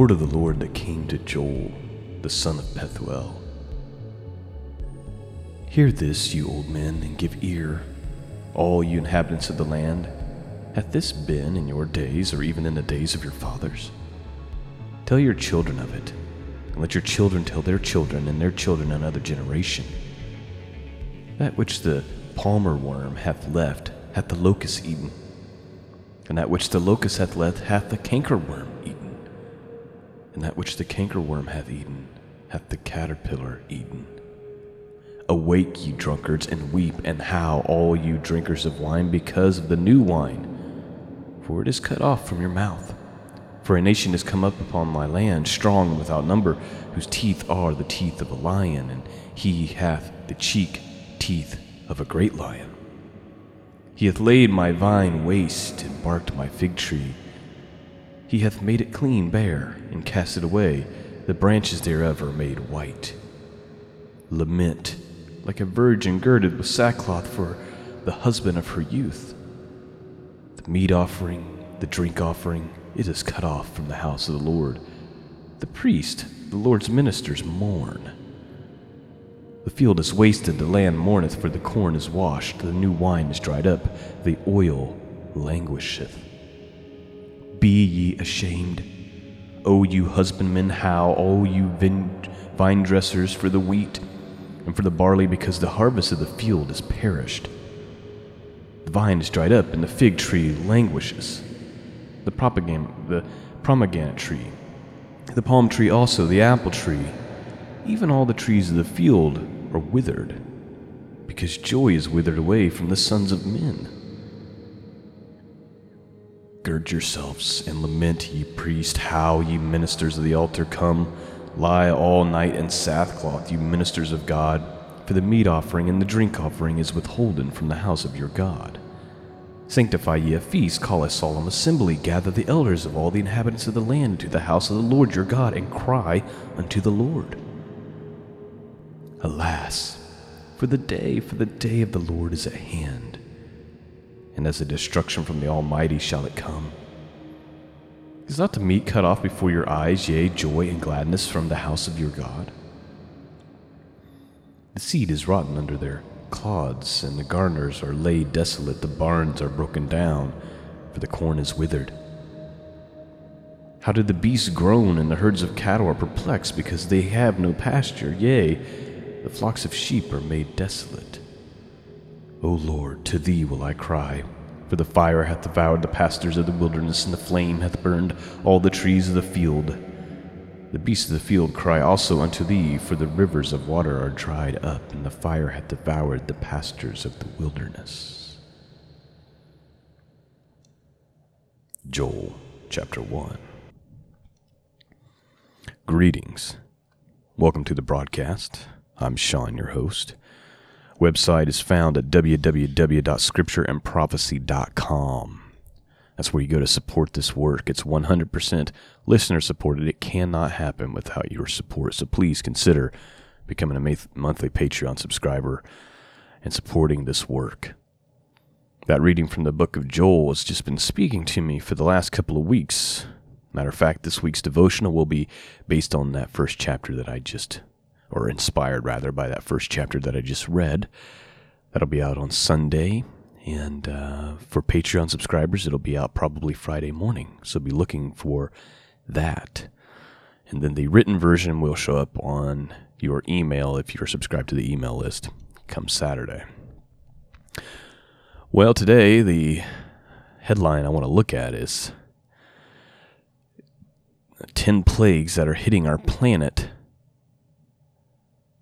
Word of the Lord that came to Joel, the son of Pethuel. Hear this, you old men, and give ear, all you inhabitants of the land. Hath this been in your days, or even in the days of your fathers? Tell your children of it, and let your children tell their children and their children another generation. That which the palmer worm hath left hath the locust eaten, and that which the locust hath left hath the cankerworm eaten, and that which the cankerworm hath eaten hath the caterpillar eaten. Awake, ye drunkards, and weep and howl, all you drinkers of wine, because of the new wine, for it is cut off from your mouth. For a nation is come up upon my land, strong without number, whose teeth are the teeth of a lion, and he hath the cheek teeth of a great lion. He hath laid my vine waste, and barked my fig tree. He hath made it clean bare, and cast it away. The branches thereof are made white. Lament, like a virgin girded with sackcloth for the husband of her youth. The meat offering, the drink offering, it is cut off from the house of the Lord. The priest, the Lord's ministers, mourn. The field is wasted, the land mourneth, for the corn is washed, the new wine is dried up, the oil languisheth. Be ye ashamed, O you husbandmen, how, O you vine, vine dressers, for the wheat and for the barley, because the harvest of the field is perished. The vine is dried up, and the fig tree languishes. The, propagam- the pomegranate tree, the palm tree also, the apple tree, even all the trees of the field are withered, because joy is withered away from the sons of men. Gird yourselves and lament, ye priests, how, ye ministers of the altar, come, lie all night in sackcloth, you ministers of God, for the meat offering and the drink offering is withholden from the house of your God. Sanctify ye a feast, call a solemn assembly, gather the elders of all the inhabitants of the land into the house of the Lord your God, and cry unto the Lord. Alas, for the day, for the day of the Lord is at hand, and as a destruction from the Almighty shall it come. Is not the meat cut off before your eyes, yea, joy and gladness from the house of your God? The seed is rotten under their clods, and the garners are laid desolate, the barns are broken down, for the corn is withered. How did the beasts groan, and the herds of cattle are perplexed, because they have no pasture? Yea, the flocks of sheep are made desolate. O Lord, to thee will I cry. For the fire hath devoured the pastures of the wilderness, and the flame hath burned all the trees of the field. The beasts of the field cry also unto thee, for the rivers of water are dried up, and the fire hath devoured the pastures of the wilderness. Joel chapter 1. Greetings. Welcome to the broadcast. I'm Sean, your host. Website is found at www.scriptureandprophecy.com. That's where you go to support this work. It's 100% listener supported. It cannot happen without your support. So please consider becoming a monthly Patreon subscriber and supporting this work. That reading from the book of Joel has just been speaking to me for the last couple of weeks. Matter of fact, this week's devotional will be based on that first chapter that I just, or inspired rather, by that first chapter that I just read. That'll be out on Sunday. And uh, for Patreon subscribers, it'll be out probably Friday morning. So be looking for that. And then the written version will show up on your email if you're subscribed to the email list come Saturday. Well, today, the headline I want to look at is 10 plagues that are hitting our planet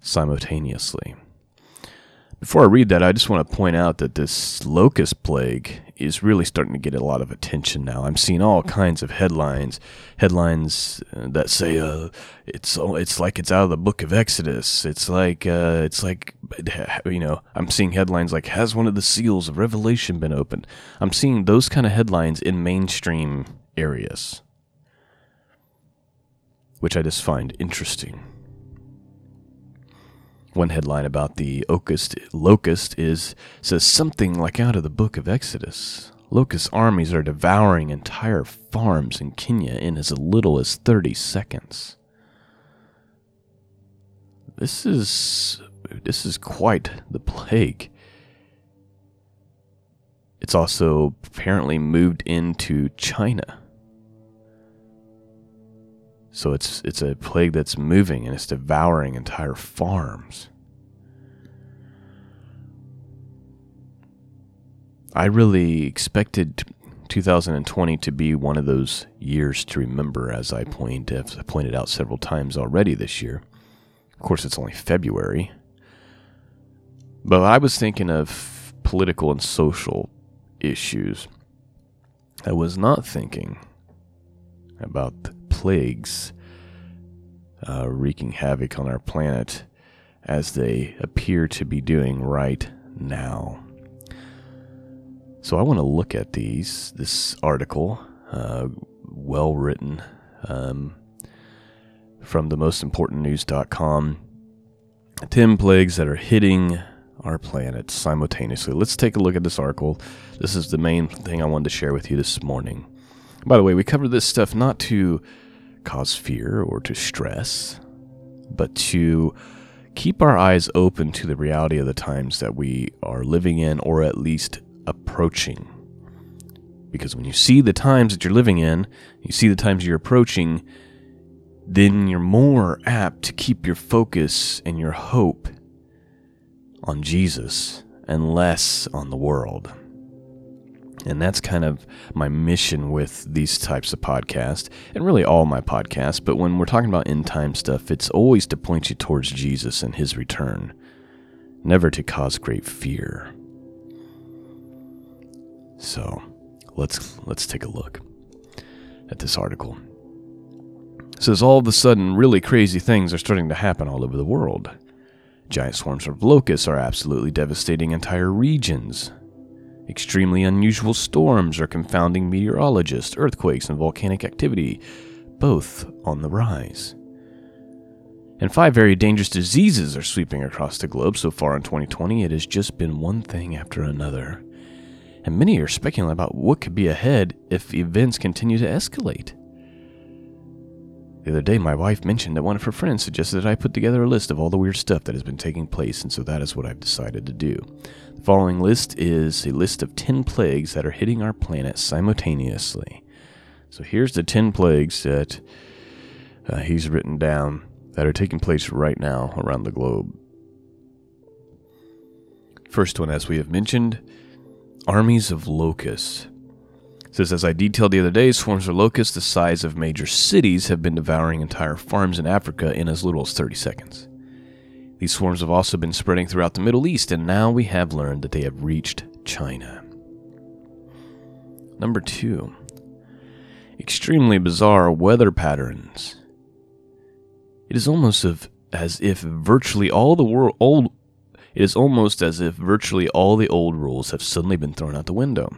simultaneously. Before I read that, I just want to point out that this locust plague is really starting to get a lot of attention now. I'm seeing all kinds of headlines, headlines uh, that say uh, it's it's like it's out of the book of Exodus. It's like uh, it's like you know. I'm seeing headlines like has one of the seals of Revelation been opened? I'm seeing those kind of headlines in mainstream areas, which I just find interesting. One headline about the locust, locust is says something like out of the book of Exodus, locust armies are devouring entire farms in Kenya in as little as 30 seconds. This is this is quite the plague. It's also apparently moved into China. So it's it's a plague that's moving and it's devouring entire farms. I really expected 2020 to be one of those years to remember, as I point as I pointed out several times already this year. Of course, it's only February, but I was thinking of political and social issues. I was not thinking about plagues uh, wreaking havoc on our planet as they appear to be doing right now. So I want to look at these, this article, uh, well written, um, from the most important news.com 10 plagues that are hitting our planet simultaneously. Let's take a look at this article. This is the main thing I wanted to share with you this morning. By the way, we cover this stuff not to cause fear or to stress, but to keep our eyes open to the reality of the times that we are living in, or at least approaching. Because when you see the times that you're living in, you see the times you're approaching, then you're more apt to keep your focus and your hope on Jesus and less on the world. And that's kind of my mission with these types of podcasts, and really all my podcasts. But when we're talking about end time stuff, it's always to point you towards Jesus and his return, never to cause great fear. So let's let's take a look at this article. It says all of a sudden really crazy things are starting to happen all over the world. Giant swarms of locusts are absolutely devastating entire regions. Extremely unusual storms are confounding meteorologists, earthquakes, and volcanic activity, both on the rise. And five very dangerous diseases are sweeping across the globe so far in 2020. It has just been one thing after another. And many are speculating about what could be ahead if events continue to escalate. The other day, my wife mentioned that one of her friends suggested that I put together a list of all the weird stuff that has been taking place, and so that is what I've decided to do. The following list is a list of 10 plagues that are hitting our planet simultaneously. So here's the 10 plagues that uh, he's written down that are taking place right now around the globe. First one, as we have mentioned, armies of locusts says, as I detailed the other day, swarms of locusts the size of major cities have been devouring entire farms in Africa in as little as 30 seconds. These swarms have also been spreading throughout the Middle East, and now we have learned that they have reached China. Number two, extremely bizarre weather patterns. It is almost as if virtually all the world old it is almost as if virtually all the old rules have suddenly been thrown out the window.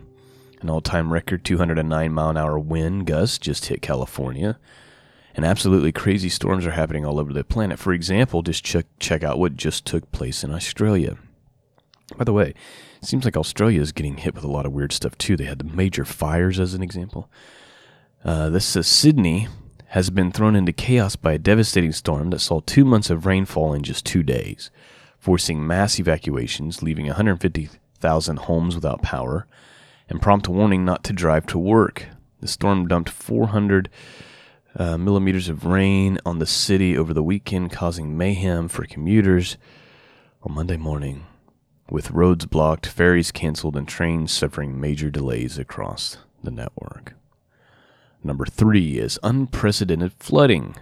An all time record 209 mile an hour wind gust just hit California. And absolutely crazy storms are happening all over the planet. For example, just check, check out what just took place in Australia. By the way, it seems like Australia is getting hit with a lot of weird stuff too. They had the major fires, as an example. Uh, this is Sydney has been thrown into chaos by a devastating storm that saw two months of rainfall in just two days, forcing mass evacuations, leaving 150,000 homes without power, and prompt warning not to drive to work. The storm dumped 400 uh, millimeters of rain on the city over the weekend, causing mayhem for commuters on Monday morning, with roads blocked, ferries canceled, and trains suffering major delays across the network. Number three is unprecedented flooding.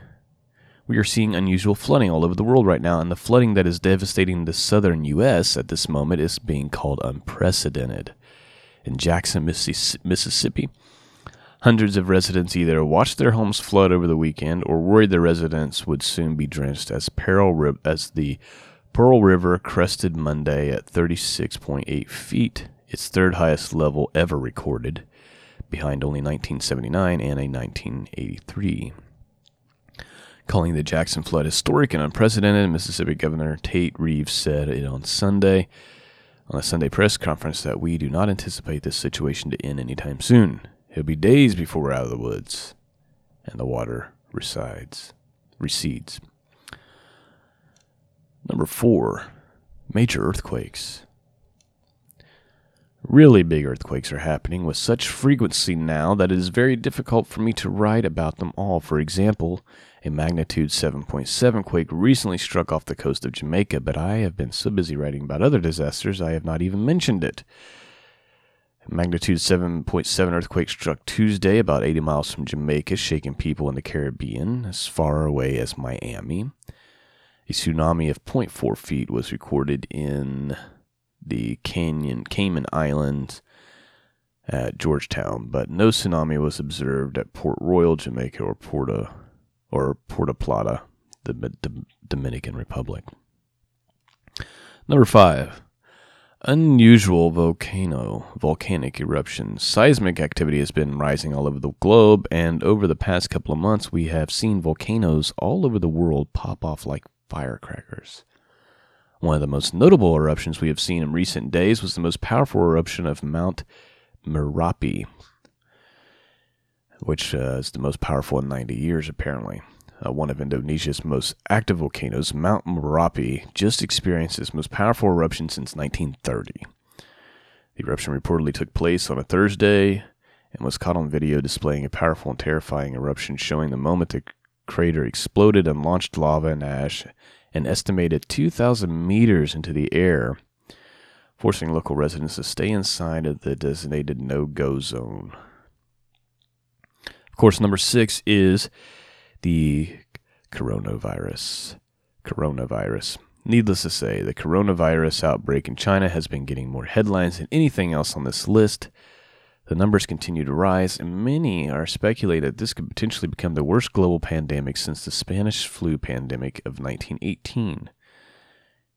We are seeing unusual flooding all over the world right now, and the flooding that is devastating the southern U.S. at this moment is being called unprecedented in Jackson, Mississippi. Hundreds of residents either watched their homes flood over the weekend or worried their residents would soon be drenched as, river as the Pearl River crested Monday at 36.8 feet, its third highest level ever recorded, behind only 1979 and a 1983. Calling the Jackson flood historic and unprecedented, Mississippi Governor Tate Reeves said it on Sunday. On a Sunday press conference that we do not anticipate this situation to end anytime soon. It'll be days before we're out of the woods and the water resides, recedes. Number four, major earthquakes. Really big earthquakes are happening with such frequency now that it is very difficult for me to write about them all. For example, a magnitude 7.7 quake recently struck off the coast of Jamaica, but I have been so busy writing about other disasters I have not even mentioned it. A magnitude 7.7 earthquake struck Tuesday about 80 miles from Jamaica, shaking people in the Caribbean as far away as Miami. A tsunami of 0.4 feet was recorded in the Canyon, Cayman Islands at Georgetown, but no tsunami was observed at Port Royal, Jamaica, or Porta or Puerto Plata, the D- Dominican Republic. Number five, unusual volcano volcanic eruptions. Seismic activity has been rising all over the globe, and over the past couple of months, we have seen volcanoes all over the world pop off like firecrackers. One of the most notable eruptions we have seen in recent days was the most powerful eruption of Mount Merapi, which uh, is the most powerful in 90 years, apparently. Uh, one of Indonesia's most active volcanoes, Mount Merapi, just experienced its most powerful eruption since 1930. The eruption reportedly took place on a Thursday and was caught on video displaying a powerful and terrifying eruption showing the moment the crater exploded and launched lava and ash an estimated 2,000 meters into the air, forcing local residents to stay inside of the designated no go zone. Course, number six is the coronavirus. Coronavirus. Needless to say, the coronavirus outbreak in China has been getting more headlines than anything else on this list. The numbers continue to rise, and many are speculating that this could potentially become the worst global pandemic since the Spanish flu pandemic of 1918.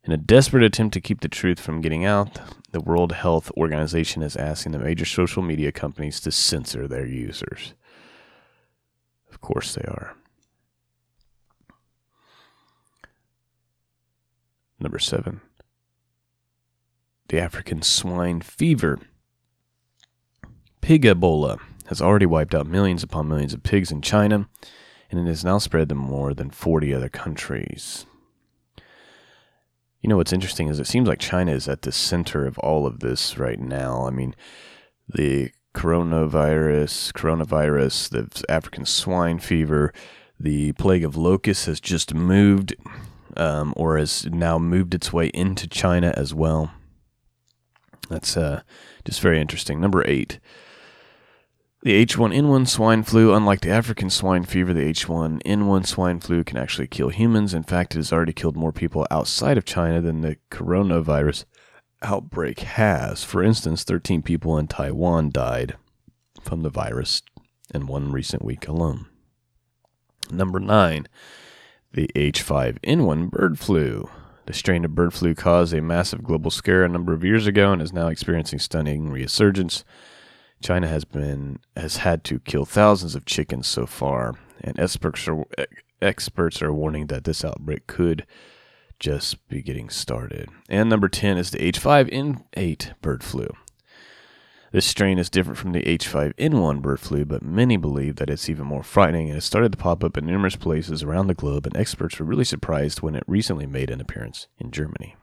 In a desperate attempt to keep the truth from getting out, the World Health Organization is asking the major social media companies to censor their users. Of course, they are. Number seven, the African swine fever. Pig Ebola has already wiped out millions upon millions of pigs in China, and it has now spread to more than 40 other countries. You know what's interesting is it seems like China is at the center of all of this right now. I mean, the coronavirus, coronavirus, the African swine fever, the plague of locusts has just moved um, or has now moved its way into China as well. That's uh, just very interesting. Number eight. The H1N1 swine flu, unlike the African swine fever, the H1N1 swine flu can actually kill humans. In fact, it has already killed more people outside of China than the coronavirus outbreak has. For instance, 13 people in Taiwan died from the virus in one recent week alone. Number nine, the H5N1 bird flu. The strain of bird flu caused a massive global scare a number of years ago and is now experiencing stunning resurgence. China has been has had to kill thousands of chickens so far, and experts are experts are warning that this outbreak could just be getting started. And number 10 is the H5N8 bird flu. This strain is different from the H5N1 bird flu, but many believe that it's even more frightening and it started to pop up in numerous places around the globe, and experts were really surprised when it recently made an appearance in Germany.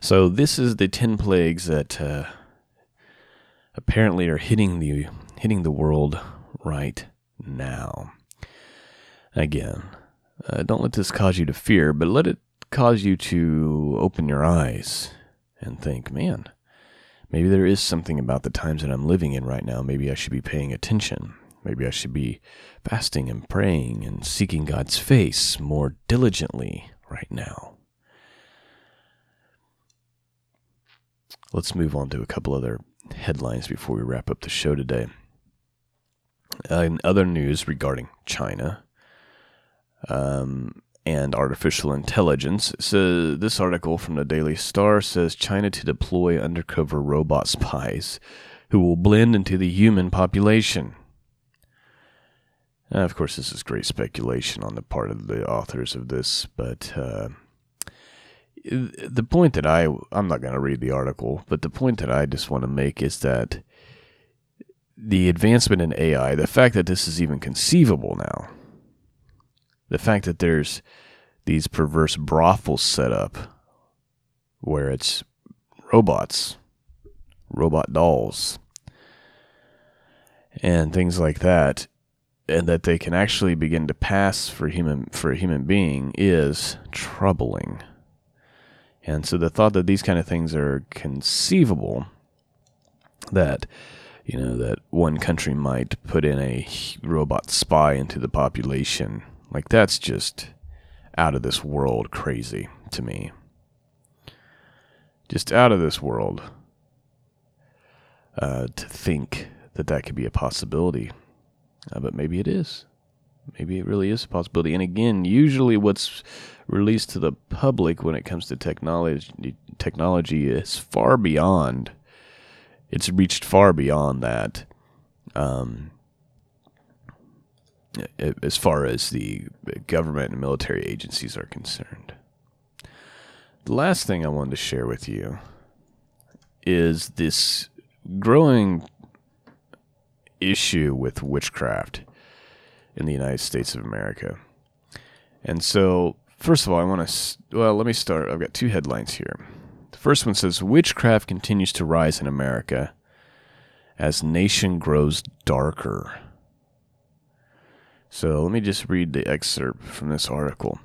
So, this is the 10 plagues that uh, apparently are hitting the, hitting the world right now. Again, uh, don't let this cause you to fear, but let it cause you to open your eyes and think, man, maybe there is something about the times that I'm living in right now. Maybe I should be paying attention. Maybe I should be fasting and praying and seeking God's face more diligently right now. Let's move on to a couple other headlines before we wrap up the show today. Uh, in other news regarding China, um, and artificial intelligence. So this article from the Daily Star says China to deploy undercover robot spies who will blend into the human population. Of course, this is great speculation on the part of the authors of this, but uh, the point that I I'm not going to read the article, but the point that I just want to make is that the advancement in AI, the fact that this is even conceivable now, the fact that there's these perverse brothels set up where it's robots, robot dolls, and things like that, and that they can actually begin to pass for human for a human being is troubling. And so the thought that these kind of things are conceivable, that you know that one country might put in a robot spy into the population, like that's just out of this world crazy to me. Just out of this world uh, to think that that could be a possibility. Uh, but maybe it is. Maybe it really is a possibility. And again, usually what's released to the public when it comes to technology technology is far beyond. It's reached far beyond that. Um, as far as the government and military agencies are concerned. The last thing I wanted to share with you is this growing issue with witchcraft in the United States of America. And so, first of all, I want to, well, let me start. I've got two headlines here. The first one says Witchcraft continues to rise in America as nation grows darker. So, let me just read the excerpt from this article.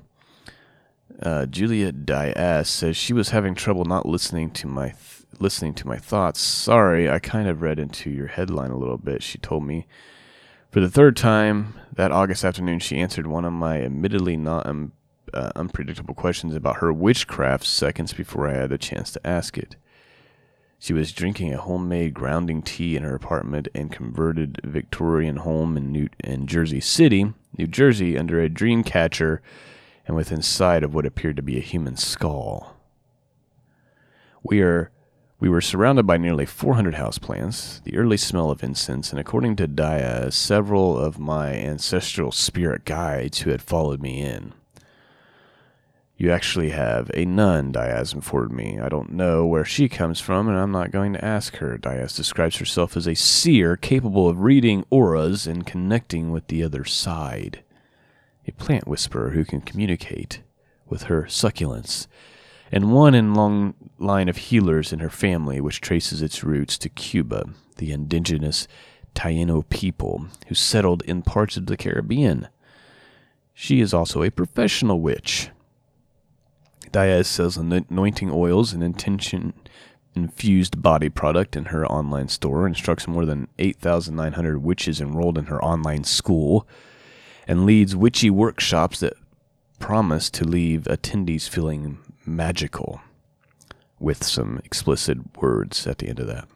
Uh, Julia Diaz says she was having trouble not listening to my th- listening to my thoughts. Sorry, I kind of read into your headline a little bit. She told me for the third time that August afternoon, she answered one of my admittedly not um, uh, unpredictable questions about her witchcraft seconds before I had the chance to ask it. She was drinking a homemade grounding tea in her apartment and converted Victorian home in New in Jersey City, New Jersey, under a dream catcher and within sight of what appeared to be a human skull. We are we were surrounded by nearly 400 houseplants, the early smell of incense, and according to Diaz, several of my ancestral spirit guides who had followed me in. You actually have a nun, Diaz informed me. I don't know where she comes from, and I'm not going to ask her. Diaz describes herself as a seer capable of reading auras and connecting with the other side. A plant whisperer who can communicate with her succulents and one in long line of healers in her family, which traces its roots to Cuba, the indigenous Taino people who settled in parts of the Caribbean. She is also a professional witch. Diaz sells anointing oils and intention infused body product in her online store, instructs more than 8,900 witches enrolled in her online school, and leads witchy workshops that promise to leave attendees feeling magical with some explicit words at the end of that.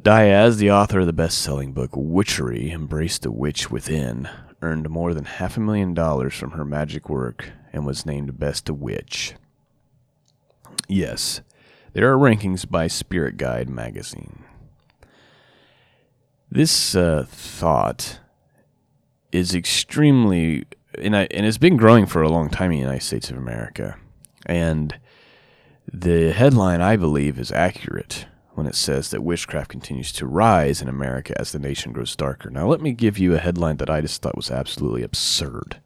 Diaz, the author of the best selling book Witchery Embrace the Witch Within, earned more than half a million dollars from her magic work and was named Best Witch. Yes, there are rankings by Spirit Guide magazine. This uh, thought is extremely and I, and it's been growing for a long time in the United States of America. And the headline, I believe, is accurate when it says that witchcraft continues to rise in America as the nation grows darker. Now, let me give you a headline that I just thought was absolutely absurd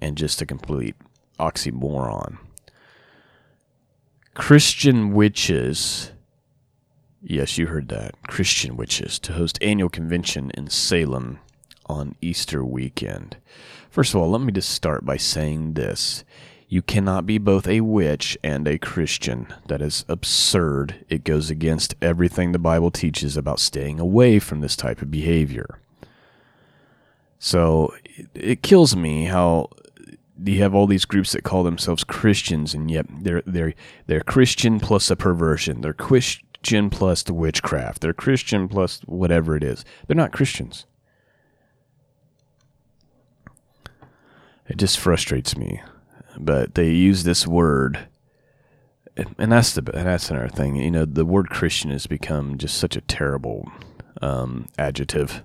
and just a complete oxymoron. Christian witches, yes, you heard that, Christian witches, to host annual convention in Salem, on Easter weekend. First of all, let me just start by saying this. You cannot be both a witch and a Christian. That is absurd. It goes against everything the Bible teaches about staying away from this type of behavior. So it, kills me how you have all these groups that call themselves Christians, and yet they're they're they're Christian plus a perversion. They're Christian plus the witchcraft. They're Christian plus whatever it is. They're not Christians. It just frustrates me. But they use this word, and that's the that's another thing. You know, the word Christian has become just such a terrible um, adjective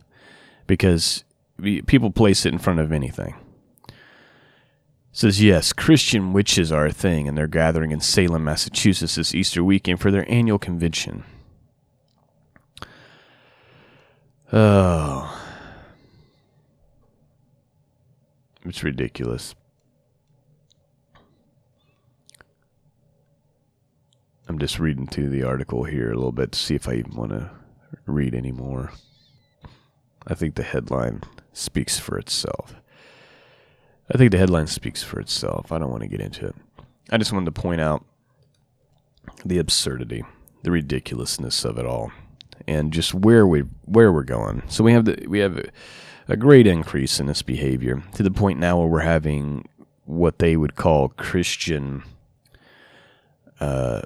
because people place it in front of anything. Says yes, Christian witches are a thing, and they're gathering in Salem, Massachusetts this Easter weekend for their annual convention. Oh, it's ridiculous. I'm just reading through the article here a little bit to see if I even want to read any more. I think the headline speaks for itself. I think the headline speaks for itself. I don't want to get into it. I just wanted to point out the absurdity, the ridiculousness of it all, and just where we where we're going. So we have the we have a, a great increase in this behavior to the point now where we're having what they would call Christian uh,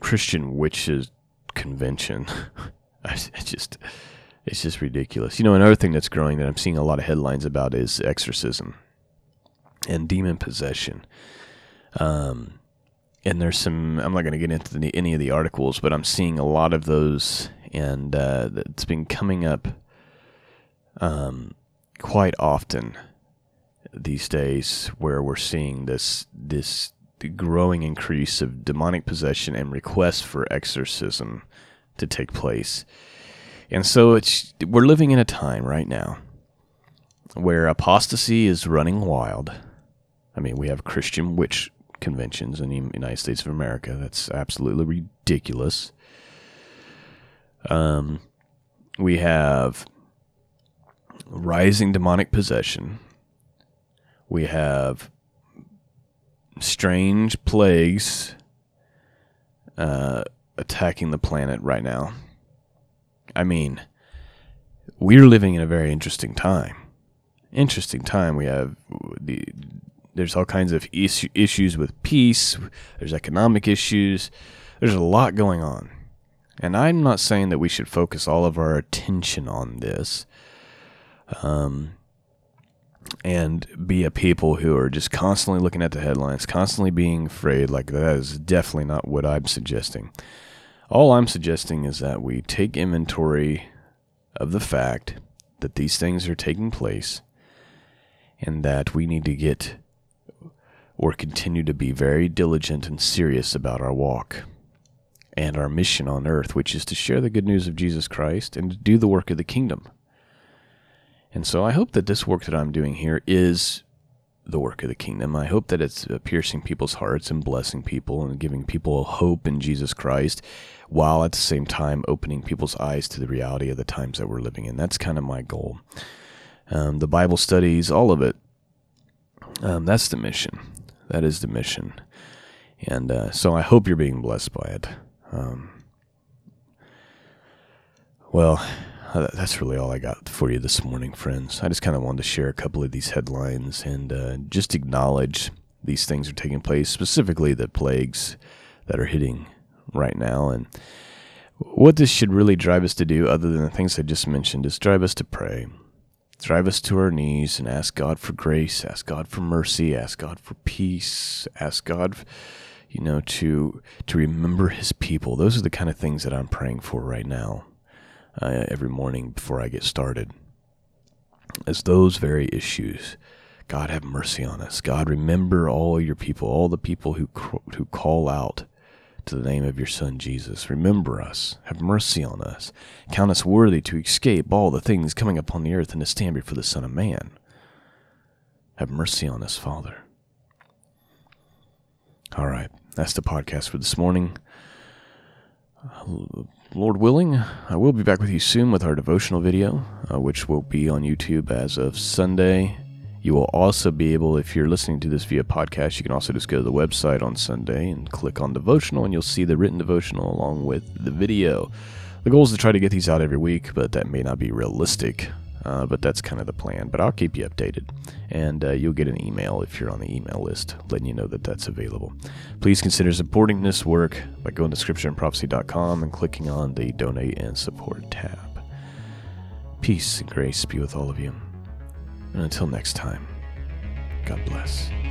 Christian witches convention. I, I just it's just ridiculous. You know, another thing that's growing that I'm seeing a lot of headlines about is exorcism and demon possession. Um, and there's some. I'm not going to get into the, any of the articles, but I'm seeing a lot of those, and uh, it's been coming up um, quite often these days, where we're seeing this this growing increase of demonic possession and requests for exorcism to take place. And so it's we're living in a time right now where apostasy is running wild. I mean, we have Christian witch conventions in the United States of America. That's absolutely ridiculous. Um, we have rising demonic possession. We have strange plagues uh, attacking the planet right now. I mean, we're living in a very interesting time. Interesting time. We have the there's all kinds of is- issues with peace. There's economic issues. There's a lot going on, and I'm not saying that we should focus all of our attention on this. Um, and be a people who are just constantly looking at the headlines, constantly being afraid. Like that is definitely not what I'm suggesting. All I'm suggesting is that we take inventory of the fact that these things are taking place and that we need to get or continue to be very diligent and serious about our walk and our mission on earth, which is to share the good news of Jesus Christ and to do the work of the kingdom. And so I hope that this work that I'm doing here is the work of the kingdom. I hope that it's piercing people's hearts and blessing people and giving people hope in Jesus Christ while at the same time opening people's eyes to the reality of the times that we're living in. That's kind of my goal. Um, the Bible studies, all of it. Um, that's the mission. That is the mission. And uh, so I hope you're being blessed by it. Um, well, uh, that's really all I got for you this morning, friends. I just kind of wanted to share a couple of these headlines and uh, just acknowledge these things are taking place, specifically the plagues that are hitting right now. And what this should really drive us to do, other than the things I just mentioned, is drive us to pray. Drive us to our knees and ask God for grace, ask God for mercy, ask God for peace, ask God, you know, to to remember His people. Those are the kind of things that I'm praying for right now uh, every morning before I get started. As those very issues, God have mercy on us. God remember all your people, all the people who who call out to the name of your Son Jesus. Remember us. Have mercy on us. Count us worthy to escape all the things coming upon the earth and to stand before the Son of Man. Have mercy on us, Father. All right, that's the podcast for this morning. Lord willing, I will be back with you soon with our devotional video, uh, which will be on YouTube as of Sunday. You will also be able, if you're listening to this via podcast, you can also just go to the website on Sunday and click on devotional, and you'll see the written devotional along with the video. The goal is to try to get these out every week, but that may not be realistic. Uh, but that's kind of the plan. But I'll keep you updated, and uh, you'll get an email if you're on the email list, letting you know that that's available. Please consider supporting this work by going to scriptureandprophecy.com and clicking on the Donate and Support tab. Peace and grace be with all of you, and until next time, God bless.